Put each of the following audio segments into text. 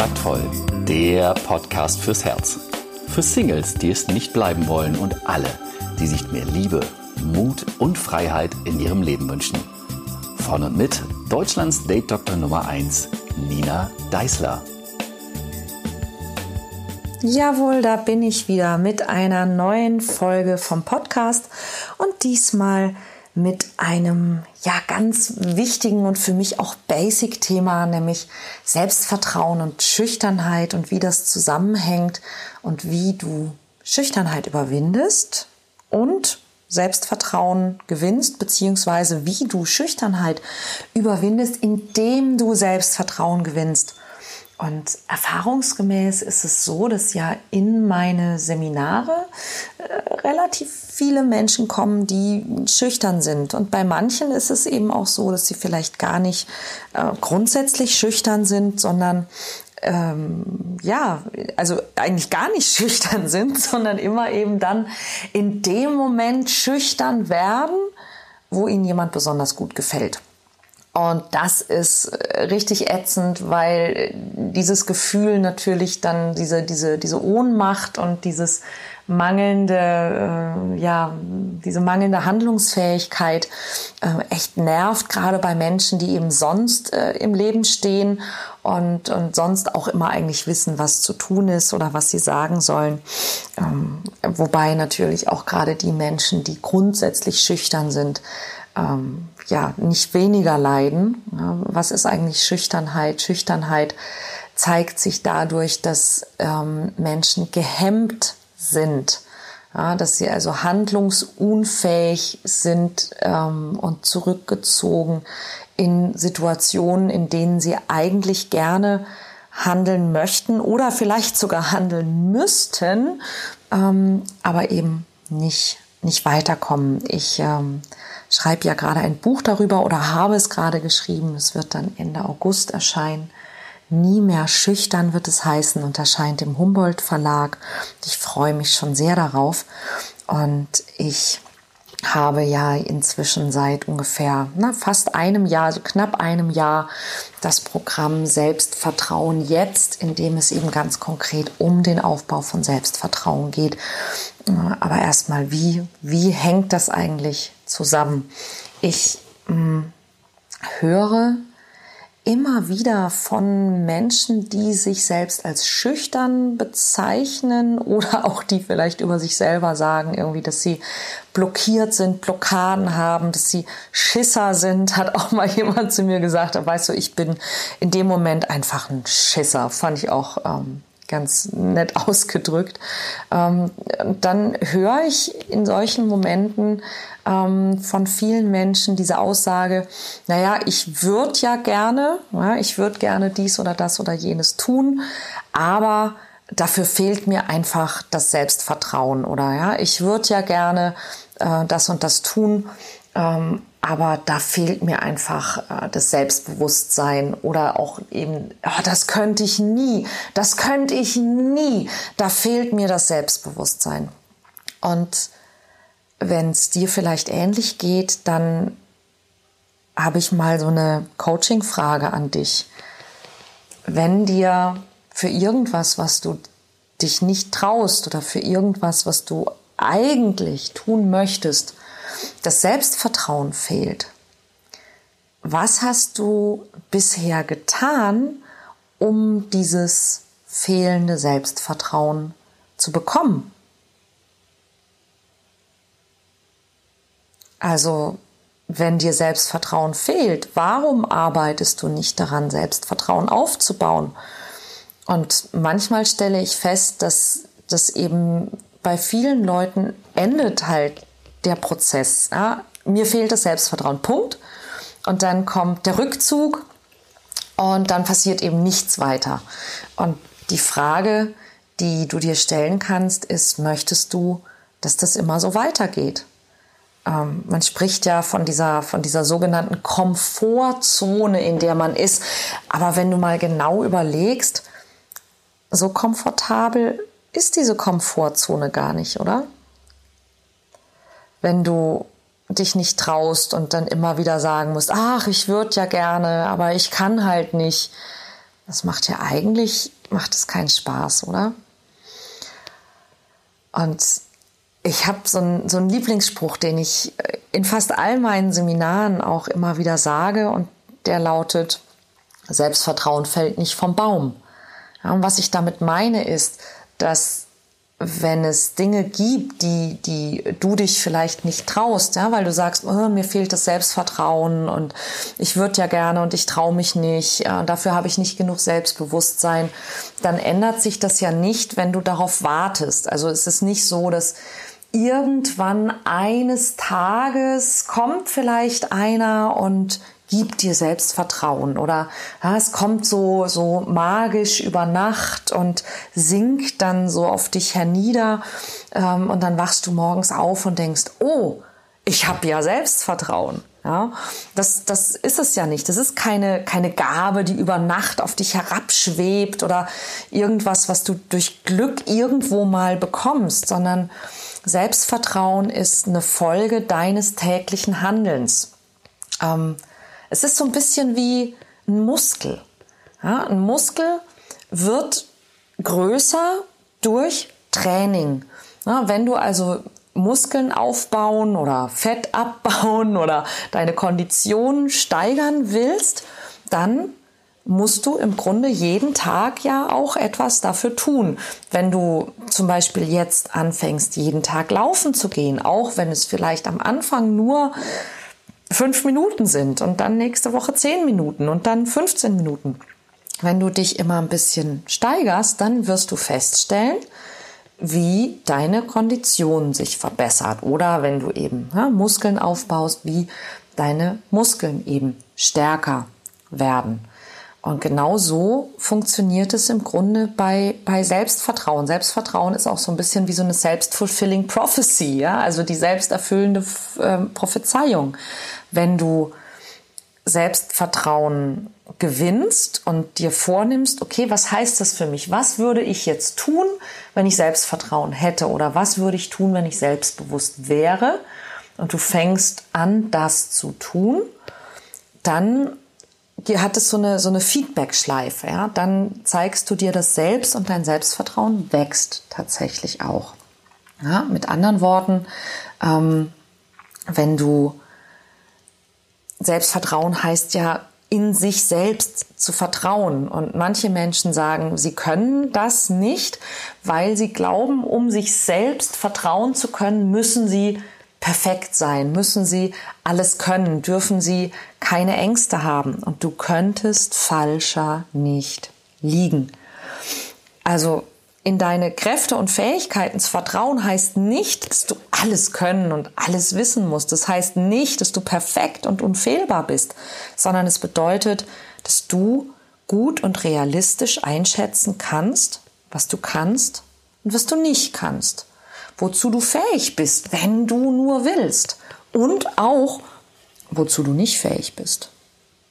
Taktvoll, der Podcast fürs Herz. Für Singles, die es nicht bleiben wollen und alle, die sich mehr Liebe, Mut und Freiheit in ihrem Leben wünschen. Von und mit Deutschlands Date-Doktor Nummer 1, Nina Deißler. Jawohl, da bin ich wieder mit einer neuen Folge vom Podcast und diesmal mit einem ja ganz wichtigen und für mich auch Basic Thema, nämlich Selbstvertrauen und Schüchternheit und wie das zusammenhängt und wie du Schüchternheit überwindest und Selbstvertrauen gewinnst, beziehungsweise wie du Schüchternheit überwindest, indem du Selbstvertrauen gewinnst. Und erfahrungsgemäß ist es so, dass ja in meine Seminare äh, relativ viele Menschen kommen, die schüchtern sind. Und bei manchen ist es eben auch so, dass sie vielleicht gar nicht äh, grundsätzlich schüchtern sind, sondern ähm, ja, also eigentlich gar nicht schüchtern sind, sondern immer eben dann in dem Moment schüchtern werden, wo ihnen jemand besonders gut gefällt. Und das ist äh, richtig ätzend, weil dieses Gefühl natürlich dann diese, diese, diese Ohnmacht und dieses mangelnde, äh, ja, diese mangelnde Handlungsfähigkeit äh, echt nervt, gerade bei Menschen, die eben sonst äh, im Leben stehen und, und sonst auch immer eigentlich wissen, was zu tun ist oder was sie sagen sollen. Ähm, wobei natürlich auch gerade die Menschen, die grundsätzlich schüchtern sind, ähm, ja, nicht weniger leiden. Was ist eigentlich Schüchternheit? Schüchternheit zeigt sich dadurch, dass ähm, Menschen gehemmt sind, ja, dass sie also handlungsunfähig sind ähm, und zurückgezogen in Situationen, in denen sie eigentlich gerne handeln möchten oder vielleicht sogar handeln müssten, ähm, aber eben nicht, nicht weiterkommen. Ich ähm, schreibe ja gerade ein Buch darüber oder habe es gerade geschrieben. Es wird dann Ende August erscheinen. Nie mehr schüchtern wird es heißen und erscheint im Humboldt Verlag. Ich freue mich schon sehr darauf. Und ich habe ja inzwischen seit ungefähr na, fast einem Jahr, also knapp einem Jahr, das Programm Selbstvertrauen jetzt, in dem es eben ganz konkret um den Aufbau von Selbstvertrauen geht. Aber erstmal, wie, wie hängt das eigentlich zusammen? Ich mh, hm, höre immer wieder von Menschen, die sich selbst als schüchtern bezeichnen oder auch die vielleicht über sich selber sagen, irgendwie, dass sie blockiert sind, Blockaden haben, dass sie Schisser sind, hat auch mal jemand zu mir gesagt, weißt du, ich bin in dem Moment einfach ein Schisser, fand ich auch ähm, ganz nett ausgedrückt. Ähm, dann höre ich in solchen Momenten ähm, von vielen Menschen diese Aussage, naja, ich würde ja gerne, ja, ich würde gerne dies oder das oder jenes tun, aber dafür fehlt mir einfach das Selbstvertrauen oder ja, ich würde ja gerne äh, das und das tun, ähm, aber da fehlt mir einfach äh, das Selbstbewusstsein oder auch eben, oh, das könnte ich nie, das könnte ich nie, da fehlt mir das Selbstbewusstsein. Und wenn es dir vielleicht ähnlich geht, dann habe ich mal so eine Coaching-Frage an dich. Wenn dir für irgendwas, was du dich nicht traust oder für irgendwas, was du eigentlich tun möchtest, das Selbstvertrauen fehlt, was hast du bisher getan, um dieses fehlende Selbstvertrauen zu bekommen? Also, wenn dir Selbstvertrauen fehlt, warum arbeitest du nicht daran, Selbstvertrauen aufzubauen? Und manchmal stelle ich fest, dass das eben bei vielen Leuten endet halt der Prozess. Ja? Mir fehlt das Selbstvertrauen, Punkt. Und dann kommt der Rückzug und dann passiert eben nichts weiter. Und die Frage, die du dir stellen kannst, ist, möchtest du, dass das immer so weitergeht? Ähm, man spricht ja von dieser, von dieser sogenannten Komfortzone, in der man ist. Aber wenn du mal genau überlegst, so komfortabel ist diese Komfortzone gar nicht, oder? Wenn du dich nicht traust und dann immer wieder sagen musst, ach, ich würde ja gerne, aber ich kann halt nicht. Das macht ja eigentlich, macht es keinen Spaß, oder? Und ich habe so, ein, so einen Lieblingsspruch, den ich äh, in fast all meinen Seminaren auch immer wieder sage und der lautet, Selbstvertrauen fällt nicht vom Baum. Ja, und was ich damit meine ist, dass wenn es Dinge gibt, die, die du dich vielleicht nicht traust, ja, weil du sagst, oh, mir fehlt das Selbstvertrauen und ich würde ja gerne und ich traue mich nicht, ja, dafür habe ich nicht genug Selbstbewusstsein, dann ändert sich das ja nicht, wenn du darauf wartest. Also es ist nicht so, dass irgendwann eines Tages kommt vielleicht einer und gibt dir Selbstvertrauen oder ja, es kommt so, so magisch über Nacht und sinkt dann so auf dich hernieder ähm, und dann wachst du morgens auf und denkst, oh, ich habe ja Selbstvertrauen. Ja, das, das ist es ja nicht. Das ist keine, keine Gabe, die über Nacht auf dich herabschwebt oder irgendwas, was du durch Glück irgendwo mal bekommst, sondern Selbstvertrauen ist eine Folge deines täglichen Handelns. Ähm, es ist so ein bisschen wie ein Muskel. Ja, ein Muskel wird größer durch Training. Ja, wenn du also Muskeln aufbauen oder Fett abbauen oder deine Kondition steigern willst, dann musst du im Grunde jeden Tag ja auch etwas dafür tun. Wenn du zum Beispiel jetzt anfängst, jeden Tag laufen zu gehen, auch wenn es vielleicht am Anfang nur fünf Minuten sind und dann nächste Woche zehn Minuten und dann 15 Minuten. Wenn du dich immer ein bisschen steigerst, dann wirst du feststellen, wie deine Kondition sich verbessert oder wenn du eben ja, Muskeln aufbaust, wie deine Muskeln eben stärker werden. Und genau so funktioniert es im Grunde bei, bei Selbstvertrauen. Selbstvertrauen ist auch so ein bisschen wie so eine self-fulfilling prophecy, ja, also die selbsterfüllende äh, Prophezeiung. Wenn du Selbstvertrauen gewinnst und dir vornimmst, okay, was heißt das für mich? Was würde ich jetzt tun, wenn ich Selbstvertrauen hätte? Oder was würde ich tun, wenn ich selbstbewusst wäre? Und du fängst an, das zu tun, dann hat es so eine, so eine Feedback-Schleife. Ja? Dann zeigst du dir das selbst und dein Selbstvertrauen wächst tatsächlich auch. Ja? Mit anderen Worten, ähm, wenn du Selbstvertrauen heißt ja, in sich selbst zu vertrauen. Und manche Menschen sagen, sie können das nicht, weil sie glauben, um sich selbst vertrauen zu können, müssen sie perfekt sein, müssen sie alles können, dürfen sie keine Ängste haben. Und du könntest falscher nicht liegen. Also in deine Kräfte und Fähigkeiten zu vertrauen heißt nicht, dass du alles können und alles wissen musst. Das heißt nicht, dass du perfekt und unfehlbar bist, sondern es bedeutet, dass du gut und realistisch einschätzen kannst, was du kannst und was du nicht kannst wozu du fähig bist, wenn du nur willst. Und auch, wozu du nicht fähig bist.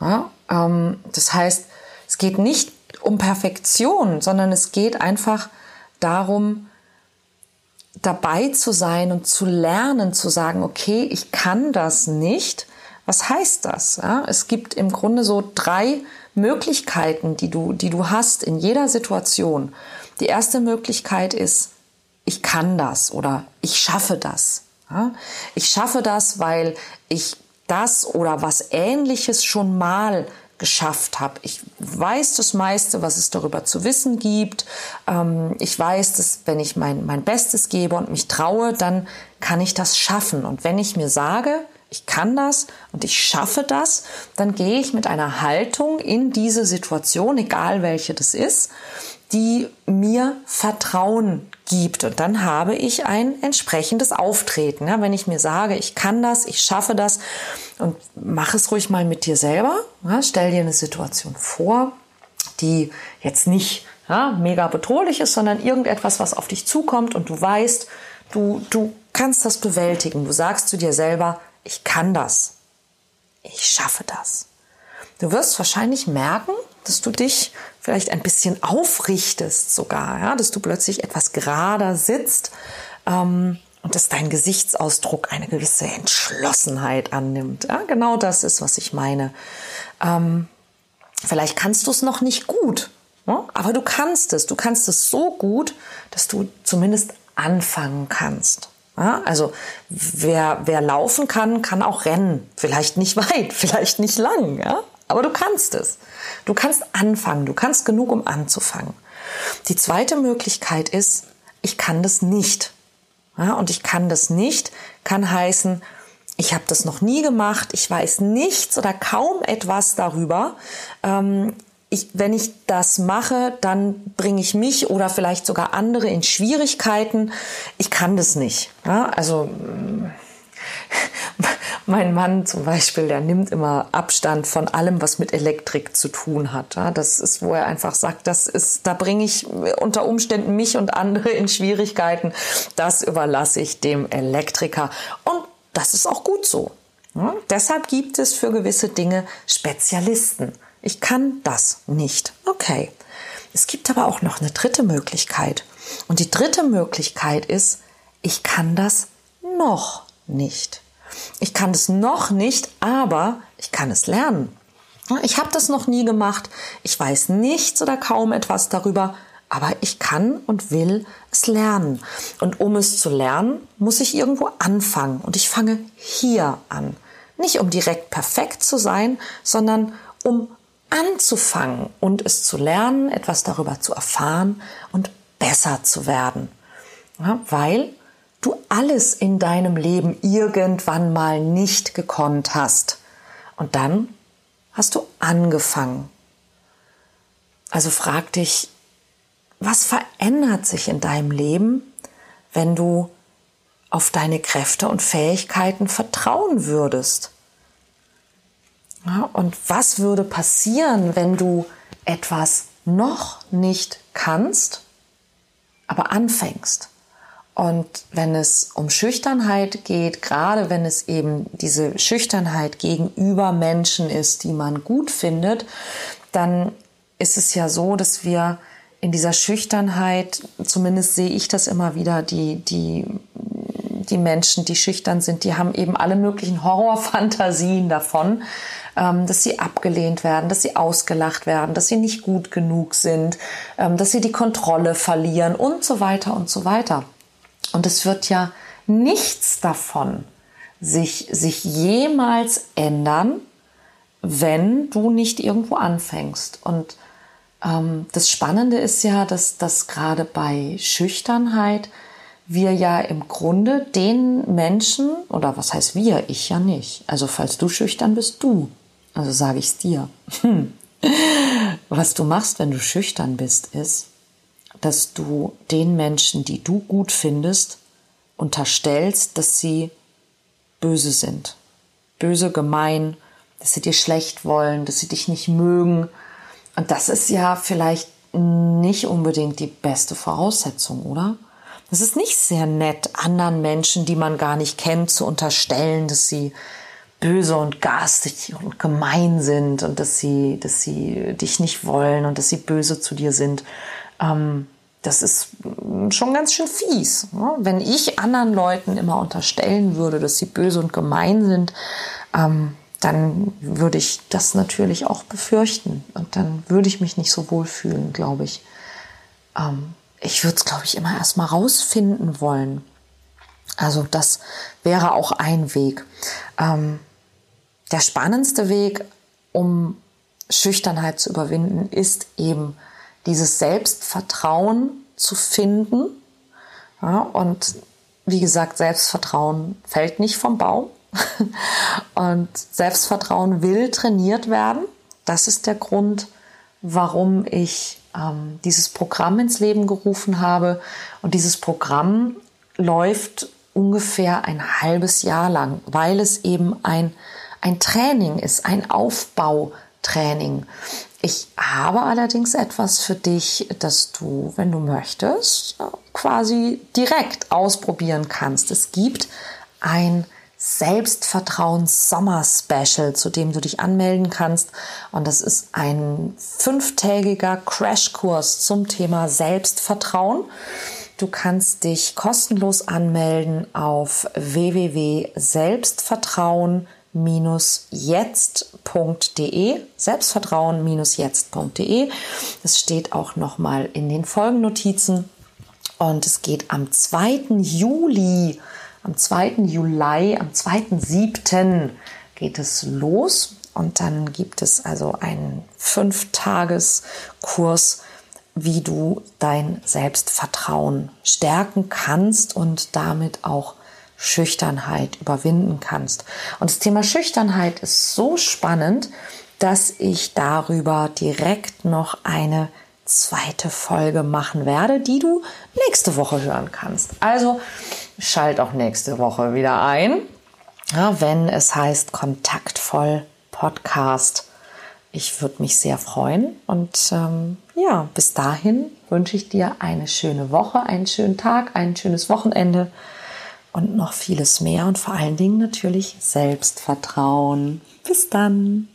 Ja, ähm, das heißt, es geht nicht um Perfektion, sondern es geht einfach darum, dabei zu sein und zu lernen, zu sagen, okay, ich kann das nicht. Was heißt das? Ja, es gibt im Grunde so drei Möglichkeiten, die du, die du hast in jeder Situation. Die erste Möglichkeit ist, ich kann das oder ich schaffe das. Ja? Ich schaffe das, weil ich das oder was ähnliches schon mal geschafft habe. Ich weiß das meiste, was es darüber zu wissen gibt. Ähm, ich weiß, dass wenn ich mein, mein Bestes gebe und mich traue, dann kann ich das schaffen. Und wenn ich mir sage, ich kann das und ich schaffe das, dann gehe ich mit einer Haltung in diese Situation, egal welche das ist, die mir Vertrauen gibt. Und dann habe ich ein entsprechendes Auftreten. Ja, wenn ich mir sage, ich kann das, ich schaffe das und mach es ruhig mal mit dir selber. Ja, stell dir eine Situation vor, die jetzt nicht ja, mega bedrohlich ist, sondern irgendetwas, was auf dich zukommt und du weißt, du, du kannst das bewältigen. Du sagst zu dir selber, ich kann das. Ich schaffe das. Du wirst wahrscheinlich merken, dass du dich vielleicht ein bisschen aufrichtest sogar, ja, dass du plötzlich etwas gerader sitzt ähm, und dass dein Gesichtsausdruck eine gewisse Entschlossenheit annimmt. Ja, genau das ist, was ich meine. Ähm, Vielleicht kannst du es noch nicht gut, ne? aber du kannst es. Du kannst es so gut, dass du zumindest anfangen kannst. Ja, also wer, wer laufen kann, kann auch rennen. Vielleicht nicht weit, vielleicht nicht lang, ja? Aber du kannst es. Du kannst anfangen, du kannst genug, um anzufangen. Die zweite Möglichkeit ist, ich kann das nicht. Ja, und ich kann das nicht, kann heißen, ich habe das noch nie gemacht, ich weiß nichts oder kaum etwas darüber. Ähm, ich, wenn ich das mache, dann bringe ich mich oder vielleicht sogar andere in Schwierigkeiten. Ich kann das nicht. Ja, also mein Mann zum Beispiel, der nimmt immer Abstand von allem, was mit Elektrik zu tun hat. Das ist, wo er einfach sagt, das ist, da bringe ich unter Umständen mich und andere in Schwierigkeiten. Das überlasse ich dem Elektriker. Und das ist auch gut so. Ja, deshalb gibt es für gewisse Dinge Spezialisten. Ich kann das nicht. Okay. Es gibt aber auch noch eine dritte Möglichkeit. Und die dritte Möglichkeit ist, ich kann das noch nicht. Ich kann es noch nicht, aber ich kann es lernen. Ich habe das noch nie gemacht. Ich weiß nichts oder kaum etwas darüber, aber ich kann und will es lernen. Und um es zu lernen, muss ich irgendwo anfangen. Und ich fange hier an. Nicht um direkt perfekt zu sein, sondern um anzufangen und es zu lernen, etwas darüber zu erfahren und besser zu werden. Ja, weil du alles in deinem Leben irgendwann mal nicht gekonnt hast. Und dann hast du angefangen. Also frag dich, was verändert sich in deinem Leben, wenn du auf deine Kräfte und Fähigkeiten vertrauen würdest? Ja, und was würde passieren, wenn du etwas noch nicht kannst, aber anfängst? Und wenn es um Schüchternheit geht, gerade wenn es eben diese Schüchternheit gegenüber Menschen ist, die man gut findet, dann ist es ja so, dass wir in dieser Schüchternheit, zumindest sehe ich das immer wieder, die, die, die Menschen, die schüchtern sind, die haben eben alle möglichen Horrorfantasien davon, ähm, dass sie abgelehnt werden, dass sie ausgelacht werden, dass sie nicht gut genug sind, ähm, dass sie die Kontrolle verlieren und so weiter und so weiter. Und es wird ja nichts davon sich, sich jemals ändern, wenn du nicht irgendwo anfängst. Und ähm, das Spannende ist ja, dass, dass gerade bei Schüchternheit wir ja im Grunde den Menschen, oder was heißt wir, ich ja nicht. Also falls du schüchtern bist, du. Also sage ich es dir. Was du machst, wenn du schüchtern bist, ist, dass du den Menschen, die du gut findest, unterstellst, dass sie böse sind. Böse, gemein, dass sie dir schlecht wollen, dass sie dich nicht mögen. Und das ist ja vielleicht nicht unbedingt die beste Voraussetzung, oder? Es ist nicht sehr nett, anderen Menschen, die man gar nicht kennt, zu unterstellen, dass sie böse und garstig und gemein sind und dass sie, dass sie dich nicht wollen und dass sie böse zu dir sind. Ähm, das ist schon ganz schön fies. Ne? Wenn ich anderen Leuten immer unterstellen würde, dass sie böse und gemein sind, ähm, dann würde ich das natürlich auch befürchten. Und dann würde ich mich nicht so wohl fühlen, glaube ich. Ähm, ich würde es, glaube ich, immer erst mal rausfinden wollen. Also das wäre auch ein Weg. Ähm, der spannendste Weg, um Schüchternheit zu überwinden, ist eben dieses Selbstvertrauen zu finden. Ja, und wie gesagt, Selbstvertrauen fällt nicht vom Baum. und Selbstvertrauen will trainiert werden. Das ist der Grund, warum ich ähm, dieses Programm ins Leben gerufen habe. Und dieses Programm läuft ungefähr ein halbes Jahr lang, weil es eben ein ein Training ist, ein Aufbautraining. Ich habe allerdings etwas für dich, das du, wenn du möchtest, quasi direkt ausprobieren kannst. Es gibt ein Selbstvertrauens Sommer Special, zu dem du dich anmelden kannst. Und das ist ein fünftägiger Crashkurs zum Thema Selbstvertrauen. Du kannst dich kostenlos anmelden auf www.selbstvertrauen.com selbstvertrauen-jetzt.de, selbstvertrauen-jetzt.de. Das steht auch nochmal in den Folgennotizen. Und es geht am 2. Juli, am 2. Juli, am 2.7. geht es los. Und dann gibt es also einen Fünf-Tages-Kurs, wie du dein Selbstvertrauen stärken kannst und damit auch Schüchternheit überwinden kannst. Und das Thema Schüchternheit ist so spannend, dass ich darüber direkt noch eine zweite Folge machen werde, die du nächste Woche hören kannst. Also schalt auch nächste Woche wieder ein, ja, wenn es heißt Kontaktvoll Podcast. Ich würde mich sehr freuen und ähm, ja, bis dahin wünsche ich dir eine schöne Woche, einen schönen Tag, ein schönes Wochenende und noch vieles mehr und vor allen Dingen natürlich Selbstvertrauen. Bis dann.